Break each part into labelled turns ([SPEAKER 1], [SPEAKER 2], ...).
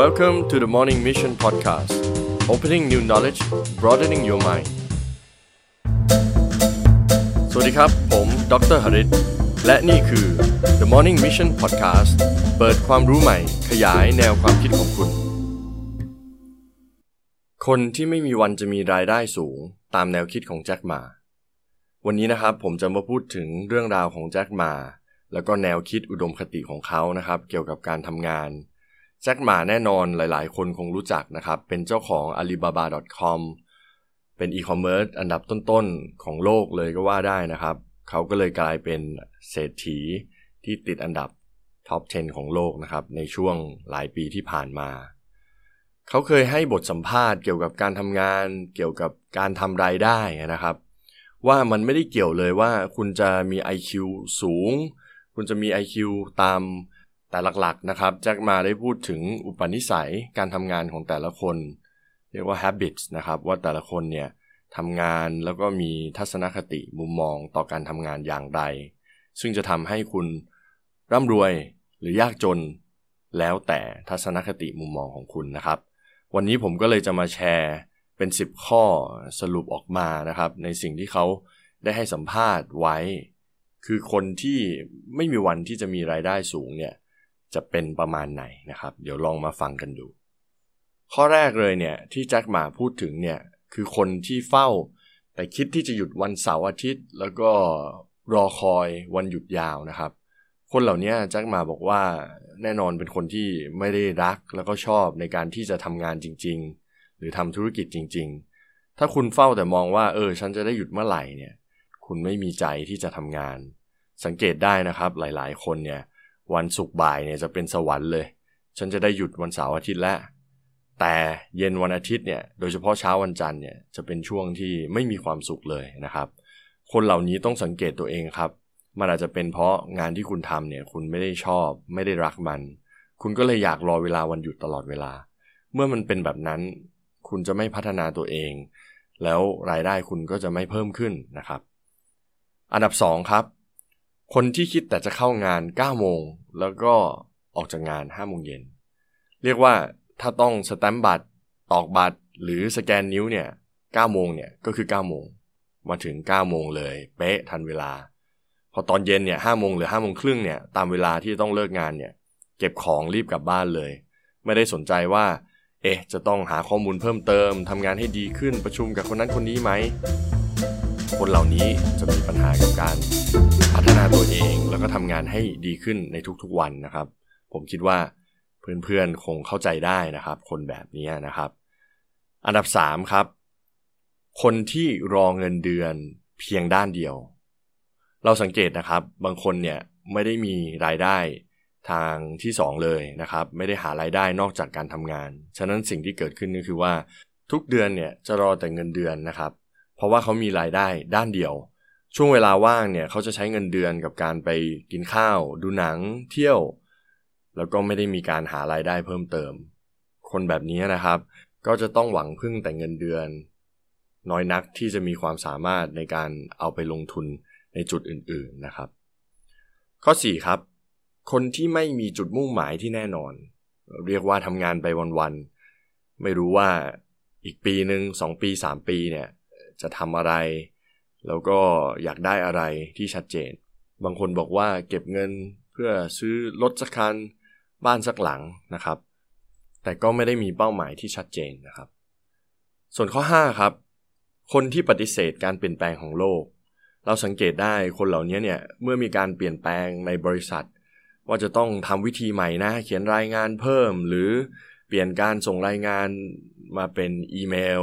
[SPEAKER 1] Welcome to the Morning Mission Podcast Opening new knowledge broadening your mind สวัสดีครับ ผมดรหริตและนี่คือ The Morning Mission Podcast เปิดความรู้ใหม่ ขยายแนวความคิดของคุณ คนที่ไม่มีวันจะมีรายได้สูงตามแนวคิดของแจ็คหมาวันนี้นะครับผมจะมาพูดถึงเรื่องราวของแจ็คหมาแล้วก็แนวคิดอุดมคติของเขานะครับ เกี่ยวกับการทำงาน แจ็คหมาแน่นอนหลายๆ คนคงรู้จักนะครับ เป็นเจ้าของ Alibaba.com เป็นอีคอมเมิร์ซอันดับต้นๆ ของโลกเลยก็ว่าได้นะครับ เขาก็เลยกลายเป็นเศรษฐีที่ติดอันดับท็อป 10 ของโลกนะครับ ในช่วงหลายปีที่ผ่านมา เขาเคยให้บทสัมภาษณ์เกี่ยวกับการทำงาน เกี่ยวกับการทำรายได้นะครับ ว่ามันไม่ได้เกี่ยวเลยว่าคุณจะมี IQ สูง คุณจะมี IQ ตาม แต่หลักๆนะครับแจ็คมาได้พูดถึงอุปนิสัยการทำงานของแต่ละคน เรียกว่า habits นะครับว่าแต่ละคนเนี่ยทำงานแล้วก็มีทัศนคติมุมมองต่อการทำงานอย่างใด ซึ่งจะทำให้คุณร่ำรวยหรือยากจน แล้วแต่ทัศนคติมุมมองของคุณนะครับ วันนี้ผมก็เลยจะมาแชร์เป็น 10 ข้อสรุปออกมานะครับ ในสิ่งที่เขาได้ให้สัมภาษณ์ไว้ คือคนที่ไม่มีวันที่จะมีรายได้สูงเนี่ย จะเป็นประมาณไหนนะครับ เดี๋ยวลองมาฟังกันดู ข้อแรกเลยเนี่ยที่แจ็คหมาพูดถึงเนี่ยคือคนที่เฝ้า แต่คิดที่จะหยุดวันเสาร์อาทิตย์ แล้วก็รอคอยวันหยุดยาวนะครับ คนเหล่านี้แจ็คหมาบอกว่าแน่นอนเป็นคนที่ไม่ได้รักแล้วก็ชอบในการที่จะทำงานจริง ๆ หรือทำธุรกิจจริง ๆ ถ้าคุณเฝ้าแต่มองว่าเออฉันจะได้หยุดเมื่อไหร่เนี่ย คุณไม่มีใจที่จะทำงาน สังเกตได้นะครับหลายๆ คนเนี่ย วันศุกร์บ่ายเนี่ยจะเป็นสวรรค์เลย ฉันจะได้หยุดวันเสาร์อาทิตย์แล้วแต่เย็นวันอาทิตย์เนี่ยโดยเฉพาะเช้าวันจันทร์เนี่ยจะเป็นช่วงที่ไม่มีความสุขเลยนะครับ คนเหล่านี้ต้องสังเกตตัวเองครับมันอาจจะเป็นเพราะงานที่คุณทำเนี่ยคุณไม่ได้ชอบ ไม่ได้รักมัน คุณก็เลยอยากรอเวลาวันหยุดตลอดเวลา เมื่อมันเป็นแบบนั้น คุณจะไม่พัฒนาตัวเอง แล้วรายได้คุณก็จะไม่เพิ่มขึ้นนะครับ อันดับ 2 ครับ คนที่คิดแต่จะเข้างาน 9 โมง แล้วก็ออกจากงาน 5 โมงเย็น เรียกว่าถ้าต้องสแตมป์บัตร ตอกบัตร หรือสแกนนิ้วเนี่ย 9 โมงเนี่ย ก็คือ 9 โมง มาถึง 9 โมงเลย เป๊ะ ทันเวลา พอตอนเย็นเนี่ย5โมงหรือ5โมงครึ่งเนี่ย ตามเวลาที่ต้องเลิกงานเนี่ย เก็บของรีบกลับบ้านเลย ไม่ได้สนใจว่า เอ๊ะ จะต้องหาข้อมูลเพิ่มเติม ทำงานให้ดีขึ้น ประชุมกับคนนั้นคนนี้ไหม คนเหล่านี้จะมีปัญหากับการ พัฒนาตัวเอง แล้วก็ทำงานให้ดีขึ้นในทุกๆวันนะครับ ผมคิดว่าเพื่อนๆคงเข้าใจได้นะครับ คนแบบนี้นะครับ อันดับ3ครับ คนที่รอเงินเดือนเพียงด้านเดียว เราสังเกตนะครับ บางคนเนี่ยไม่ได้มีรายได้ทางที่ 2 เลยนะครับ ไม่ได้หารายได้นอกจากการทำงาน ฉะนั้นสิ่งที่เกิดขึ้นก็คือว่าทุกเดือนเนี่ยจะรอแต่เงินเดือนนะครับ เพราะว่าเขามีรายได้ด้านเดียว ช่วงเวลาว่างเนี่ยเขาจะใช้เงินเดือนกับการไปกินข้าว ดูหนังเที่ยว แล้วก็ไม่ได้มีการหารายได้เพิ่มเติม คนแบบนี้นะครับ ก็จะต้องหวังพึ่งแต่เงินเดือน น้อยนักที่จะมีความสามารถในการเอาไปลงทุนในจุดอื่นๆนะครับ ข้อ 4 ครับ คนที่ไม่มีจุดมุ่งหมายที่แน่นอน เรียกว่าทำงานไปวันๆไม่รู้ว่าอีกปีหนึ่งสองปีสามปีเนี่ยจะทำอะไร แล้วก็อยากได้อะไรที่ชัดเจน บางคนบอกว่าเก็บเงินเพื่อซื้อรถสักคันบ้านสักหลังนะครับ แต่ก็ไม่ได้มีเป้าหมายที่ชัดเจนนะครับ ส่วนข้อ 5 ครับ คนที่ปฏิเสธการเปลี่ยนแปลงของโลก เราสังเกตได้คนเหล่านี้เนี่ยเมื่อมีการเปลี่ยนแปลงในบริษัท ว่าจะต้องทำวิธีใหม่นะเขียนรายงานเพิ่ม หรือเปลี่ยนการส่งรายงานมาเป็นอีเมล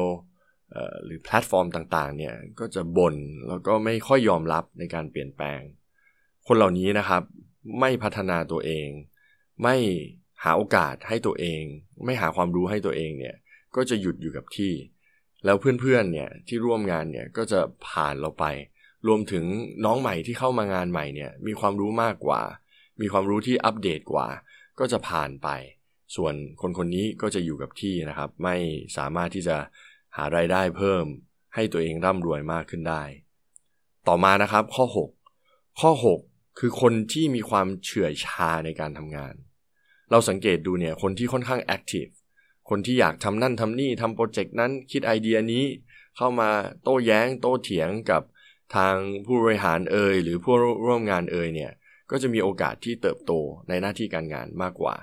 [SPEAKER 1] หรือแพลตฟอร์มต่างๆเนี่ยก็จะบน่นแล้วก็ไม่ค่อยยอมรับในการเปลี่ยนแปลง คนเหล่านี้นะครับ ไม่พัฒนาตัวเอง ไม่หาโอกาสให้ตัวเอง ไม่หาความรู้ให้ตัวเองเนี่ยก็จะหยุดอยู่กับที่ แล้วเพื่อนๆเนี่ยที่ร่วมงานเนี่ยก็จะผ่านเราไป รวมถึงน้องใหม่ที่เข้ามางานใหม่เนี่ยมีความรู้มากกว่า มีความรู้ที่อัปเดตกว่า ก็จะผ่านไป ส่วนคนคนนี้ก็จะอยู่กับที่นะครับ ไม่สามารถที่จะ หารายได้เพิ่ม ให้ตัวเองร่ำรวยมากขึ้นได้ ต่อมานะครับข้อ 6 ข้อ 6 คือคนที่มีความเฉื่อยชาในการทำงาน เราสังเกตดูเนี่ยคนที่ค่อนข้างแอคทีฟคนที่อยากทำนั่นทำนี่ทำโปรเจกต์นั้นคิดไอเดียนี้ เข้ามาโต้แย้ง โต้เถียงกับทางผู้บริหารเอ่ยหรือผู้ร่วมงานเอ่ยเนี่ยก็จะมีโอกาสที่เติบโตในหน้าที่การงานมากกว่า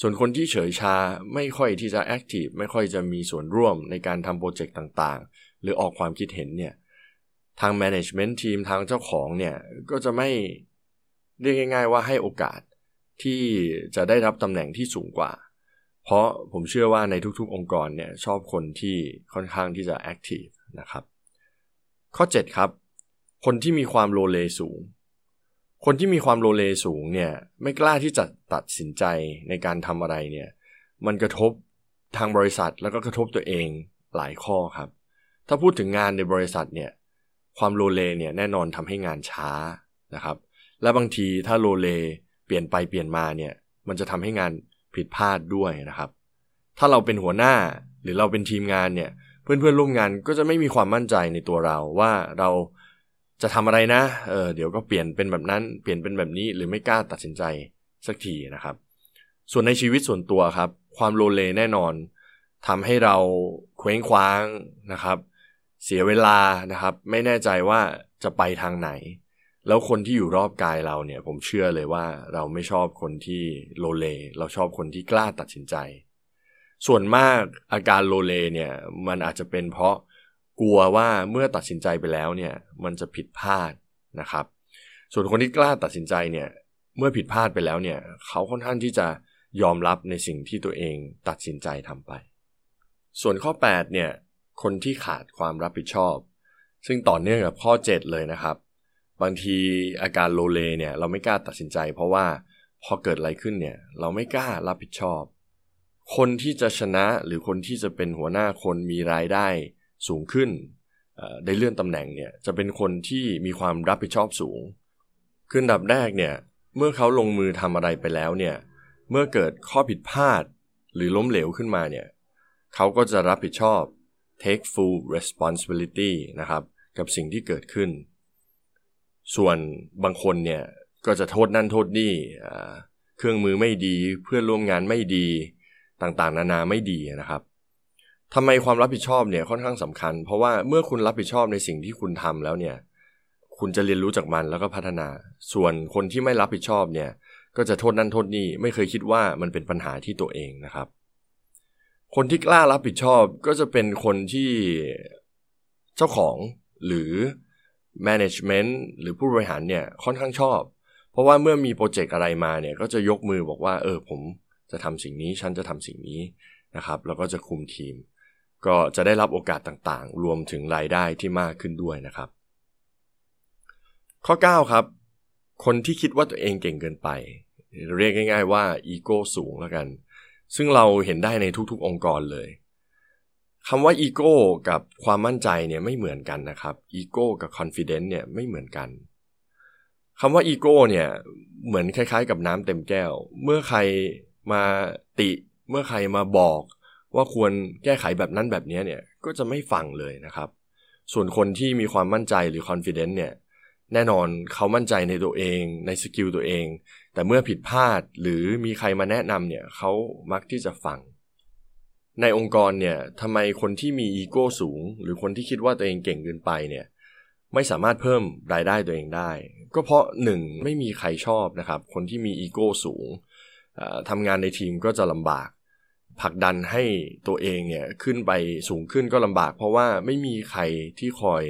[SPEAKER 1] ส่วนคนที่เฉยชาไม่ค่อยที่จะแอคทีฟไม่ค่อยจะมีส่วนร่วมในการทำโปรเจกต์ต่างๆ หรือออกความคิดเห็นเนี่ยทาง management ทีมทางเจ้าของเนี่ยก็จะไม่เรียกง่าย ๆ ว่าให้โอกาสที่จะได้รับตำแหน่งที่สูงกว่า เพราะผมเชื่อว่าในทุกๆ องค์กรเนี่ยชอบคนที่ค่อนข้างที่จะแอคทีฟนะครับ ข้อ 7 ครับ คนที่มีความโลเลสูง คนที่มีความโลเลสูงเนี่ย ไม่กล้าที่จะตัดสินใจในการทำอะไรเนี่ย มันกระทบทางบริษัทแล้วก็กระทบตัวเองหลายข้อครับ ถ้าพูดถึงงานในบริษัทเนี่ย ความโลเลเนี่ยแน่นอนทำให้งานช้านะครับ และบางทีถ้าโลเลเปลี่ยนไปเปลี่ยนมาเนี่ย มันจะทำให้งานผิดพลาดด้วยนะครับ ถ้าเราเป็นหัวหน้าหรือเราเป็นทีมงานเนี่ย เพื่อนเพื่อนร่วมงานก็จะไม่มีความมั่นใจในตัวเราว่าเรา จะทำอะไรนะ เออเดี๋ยวก็เปลี่ยนเป็นแบบนั้น เปลี่ยนเป็นแบบนี้ หรือไม่กล้าตัดสินใจสักทีนะครับ ส่วนในชีวิตส่วนตัวครับ ความโลเลแน่นอนทำให้เราเคว้งคว้างนะครับ เสียเวลานะครับ ไม่แน่ใจว่าจะไปทางไหน แล้วคนที่อยู่รอบกายเราเนี่ย ผมเชื่อเลยว่าเราไม่ชอบคนที่โลเล เราชอบคนที่กล้าตัดสินใจ ส่วนมากอาการโลเลเนี่ย มันอาจจะเป็นเพราะ กลัวว่าเมื่อตัดสินใจไปแล้วเนี่ยมันจะผิดพลาดนะครับ ส่วนคนที่กล้าตัดสินใจเนี่ยเมื่อผิดพลาดไปแล้วเนี่ยเขาค่อนข้างที่จะยอมรับในสิ่งที่ตัวเองตัดสินใจทำไป ส่วนข้อ 8 เนี่ย คนที่ขาดความรับผิดชอบ ซึ่งต่อเนื่องกับข้อ 7 เลยนะครับ บางทีอาการโลเลเนี่ยเราไม่กล้าตัดสินใจ เพราะว่าพอเกิดอะไรขึ้นเนี่ยเราไม่กล้ารับผิดชอบ คนที่จะชนะหรือคนที่จะเป็นหัวหน้าคนมีรายได้ สูงขึ้นได้เลื่อนตำแหน่งเนี่ยจะเป็นคนที่มีความรับผิดชอบสูง ขึ้นดับแรกเนี่ยเมื่อเขาลงมือทำอะไรไปแล้วเนี่ยเมื่อเกิดข้อผิดพลาดหรือล้มเหลวขึ้นมาเนี่ยเขาก็จะรับผิดชอบ take full responsibility นะครับกับสิ่งที่เกิดขึ้น ส่วนบางคนเนี่ยก็จะโทษนั่นโทษนี่เครื่องมือไม่ดีเพื่อนร่วมงานไม่ดีต่างๆ นานาไม่ดีนะครับ ทำไมความรับผิดชอบเนี่ยค่อนข้างสำคัญ เพราะว่าเมื่อคุณรับผิดชอบในสิ่งที่คุณทำแล้วเนี่ย คุณจะเรียนรู้จากมันแล้วก็พัฒนา ส่วนคนที่ไม่รับผิดชอบเนี่ย ก็จะโทษนั่นโทษนี่ไม่เคยคิดว่ามันเป็นปัญหาที่ตัวเองนะครับ คนที่กล้ารับผิดชอบก็จะเป็นคนที่เจ้าของหรือ management หรือผู้บริหารเนี่ยค่อนข้างชอบ เพราะว่าเมื่อมีโปรเจกต์อะไรมาเนี่ยก็จะยกมือบอกว่า เออผมจะทำสิ่งนี้ฉันจะทำสิ่งนี้นะครับ แล้วก็จะคุมทีม ก็จะได้รับโอกาสต่างๆ รวมถึงรายได้ที่มากขึ้นด้วยนะครับ ข้อ 9 ครับ คนที่คิดว่าตัวเองเก่งเกินไป เรียกง่าย ๆ ว่าอีโก้สูงแล้วกัน ซึ่งเราเห็นได้ในทุกๆ องค์กรเลยคำว่าอีโก้กับความมั่นใจเนี่ยไม่เหมือนกันนะครับอีโก้กับคอนฟ idence เนี่ยไม่เหมือนกันคำว่าอีโก้เนี่ยเหมือนคล้ายๆ กับน้ำเต็มแก้ว เมื่อใครมาติ เมื่อใครมาบอก ว่าควรแก้ไขแบบนั้นแบบนี้เนี่ยก็จะไม่ฟังเลยนะครับ ส่วนคนที่มีความมั่นใจหรือคอนฟ idence เนี่ยแน่นอนเขามั่นใจในตัวเองใน skill ตัวเอง แต่เมื่อผิดพลาดหรือมีใครมาแนะนำเนี่ยเขามักที่จะฟัง ในองค์กรเนี่ยทำไมคนที่มีอีโก้สูง หรือคนที่คิดว่าตัวเองเก่งเกินไปเนี่ยไม่สามารถเพิ่มรายได้ตัวเองได้ ก็เพราะหนึ่งไม่มีใครชอบนะครับ คนที่มีอีโก้สูงทำงานในทีมก็จะลำบาก ผลักดันให้ตัวเองเนี่ยขึ้นไปสูงขึ้นก็ลำบาก เพราะว่าไม่มีใครที่คอย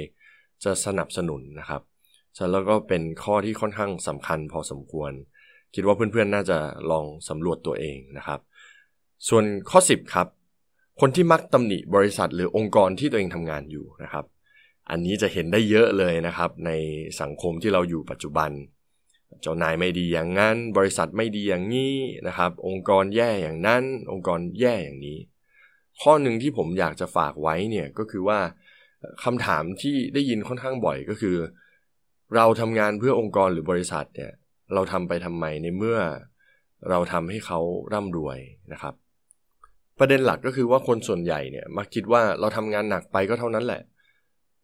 [SPEAKER 1] จะสนับสนุนนะครับแล้วก็เป็นข้อที่ค่อนข้างสำคัญพอสมควร คิดว่าเพื่อนๆ น่าจะลองสำรวจตัวเองนะครับ ส่วนข้อ 10 ครับ คนที่มักตำหนิบริษัทหรือองค์กรที่ตัวเองทำงานอยู่นะครับ อันนี้จะเห็นได้เยอะเลยนะครับ ในสังคมที่เราอยู่ปัจจุบัน เจ้านายไม่ดีอย่างนั้น บริษัทไม่ดีอย่างนี้นะครับ องค์กรแย่อย่างนั้น องค์กรแย่อย่างนี้ ข้อหนึ่งที่ผมอยากจะฝากไว้เนี่ยก็คือว่าคำถามที่ได้ยินค่อนข้างบ่อยก็คือ เราทำงานเพื่อองค์กรหรือบริษัทเนี่ยเราทำไปทำไมในเมื่อเราทำให้เขาร่ำรวยนะครับ ประเด็นหลักก็คือว่าคนส่วนใหญ่เนี่ยมักคิดว่าเราทำงานหนักไปก็เท่านั้นแหละ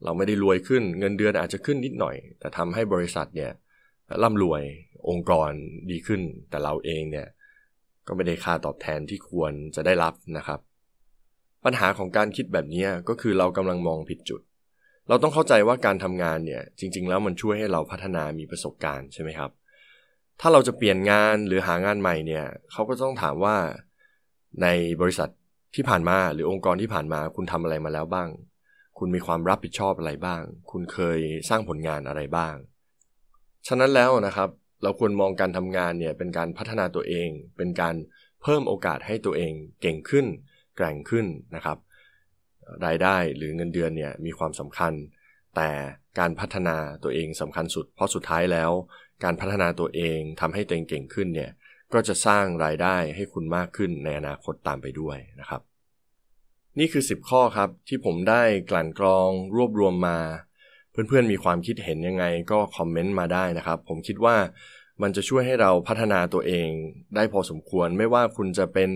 [SPEAKER 1] เราไม่ได้รวยขึ้น เงินเดือนอาจจะขึ้นนิดหน่อย แต่ทำให้บริษัทเนี่ย ร่ำรวยองค์กรดีขึ้น แต่เราเองเนี่ยก็ไม่ได้ค่าตอบแทนที่ควรจะได้รับนะครับ ปัญหาของการคิดแบบนี้ก็คือเรากำลังมองผิดจุด เราต้องเข้าใจว่าการทำงานเนี่ยจริง ๆ แล้วมันช่วยให้เราพัฒนามีประสบการณ์ใช่ไหมครับ ถ้าเราจะเปลี่ยนงานหรือหางานใหม่เนี่ยเขาก็ต้องถามว่าในบริษัทที่ผ่านมาหรือองค์กรที่ผ่านมาคุณทำอะไรมาแล้วบ้าง คุณมีความรับผิดชอบอะไรบ้าง คุณเคยสร้างผลงานอะไรบ้าง ฉะนั้นแล้วนะครับ เราควรมองการทำงานเนี่ยเป็นการพัฒนาตัวเอง เป็นการเพิ่มโอกาสให้ตัวเองเก่งขึ้น แกร่งขึ้นนะครับ รายได้หรือเงินเดือนเนี่ยมีความสำคัญ แต่การพัฒนาตัวเองสำคัญสุด เพราะสุดท้ายแล้ว การพัฒนาตัวเองทำให้ตัวเองเก่งขึ้นเนี่ยก็จะสร้างรายได้ให้คุณมากขึ้นในอนาคตตามไปด้วยนะครับ นี่คือ 10 ข้อครับที่ผมได้กลั่นกรองรวบรวมมา เพื่อนๆมีความคิดเห็นยังไงก็คอมเมนต์มาได้นะครับ ผมคิดว่ามันจะช่วยให้เราพัฒนาตัวเองได้พอสมควร ไม่ว่าคุณจะเป็น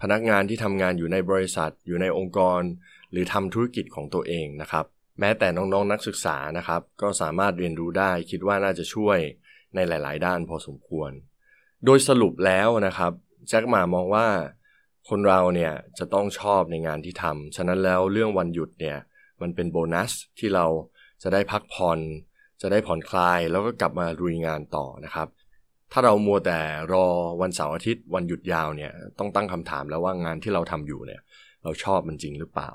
[SPEAKER 1] พนักงานที่ทำงานอยู่ในบริษัท อยู่ในองค์กร หรือทำธุรกิจของตัวเองนะครับ แม้แต่น้องๆนักศึกษานะครับ ก็สามารถเรียนรู้ได้ คิดว่าน่าจะช่วยในหลาย ๆ ด้านพอสมควร โดยสรุปแล้วนะครับแจ็คหมามองว่า คนเราเนี่ยจะต้องชอบในงานที่ทำฉะนั้นแล้วเรื่องวันหยุดเนี่ยมันเป็นโบนัสที่เรา จะได้พักผ่อน จะได้ผ่อนคลายแล้วก็กลับมาลุยงานต่อนะครับ ถ้าเรามัวแต่รอวันเสาร์อาทิตย์วันหยุดยาวเนี่ยต้องตั้งคำถามแล้วว่างานที่เราทำอยู่เนี่ยเราชอบมันจริงหรือเปล่า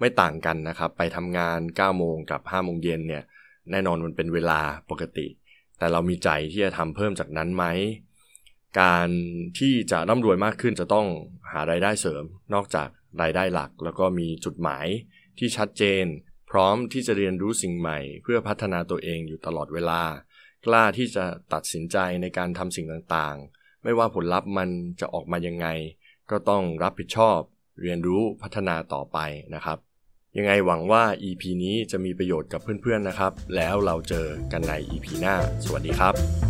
[SPEAKER 1] ไม่ต่างกันนะครับ ไปทำงาน 9 โมงกับ5โมงเย็นเนี่ยแน่นอนมันเป็นเวลาปกติ แต่เรามีใจที่จะทำเพิ่มจากนั้นไหมการที่จะร่ำรวยมากขึ้นจะต้องหารายได้เสริม นอกจากรายได้หลัก แล้วก็มีจุดหมายที่ชัดเจน พร้อมที่จะเรียนรู้สิ่งใหม่ เพื่อพัฒนาตัวเองอยู่ตลอดเวลา กล้าที่จะตัดสินใจในการทำสิ่งต่างๆ ไม่ว่าผลลัพธ์มันจะออกมายังไง ก็ต้องรับผิดชอบ เรียนรู้พัฒนาต่อไปนะครับ ยังไงหวังว่า EP นี้จะมีประโยชน์กับเพื่อนๆนะครับ แล้วเราเจอกันใน EP หน้า สวัสดีครับ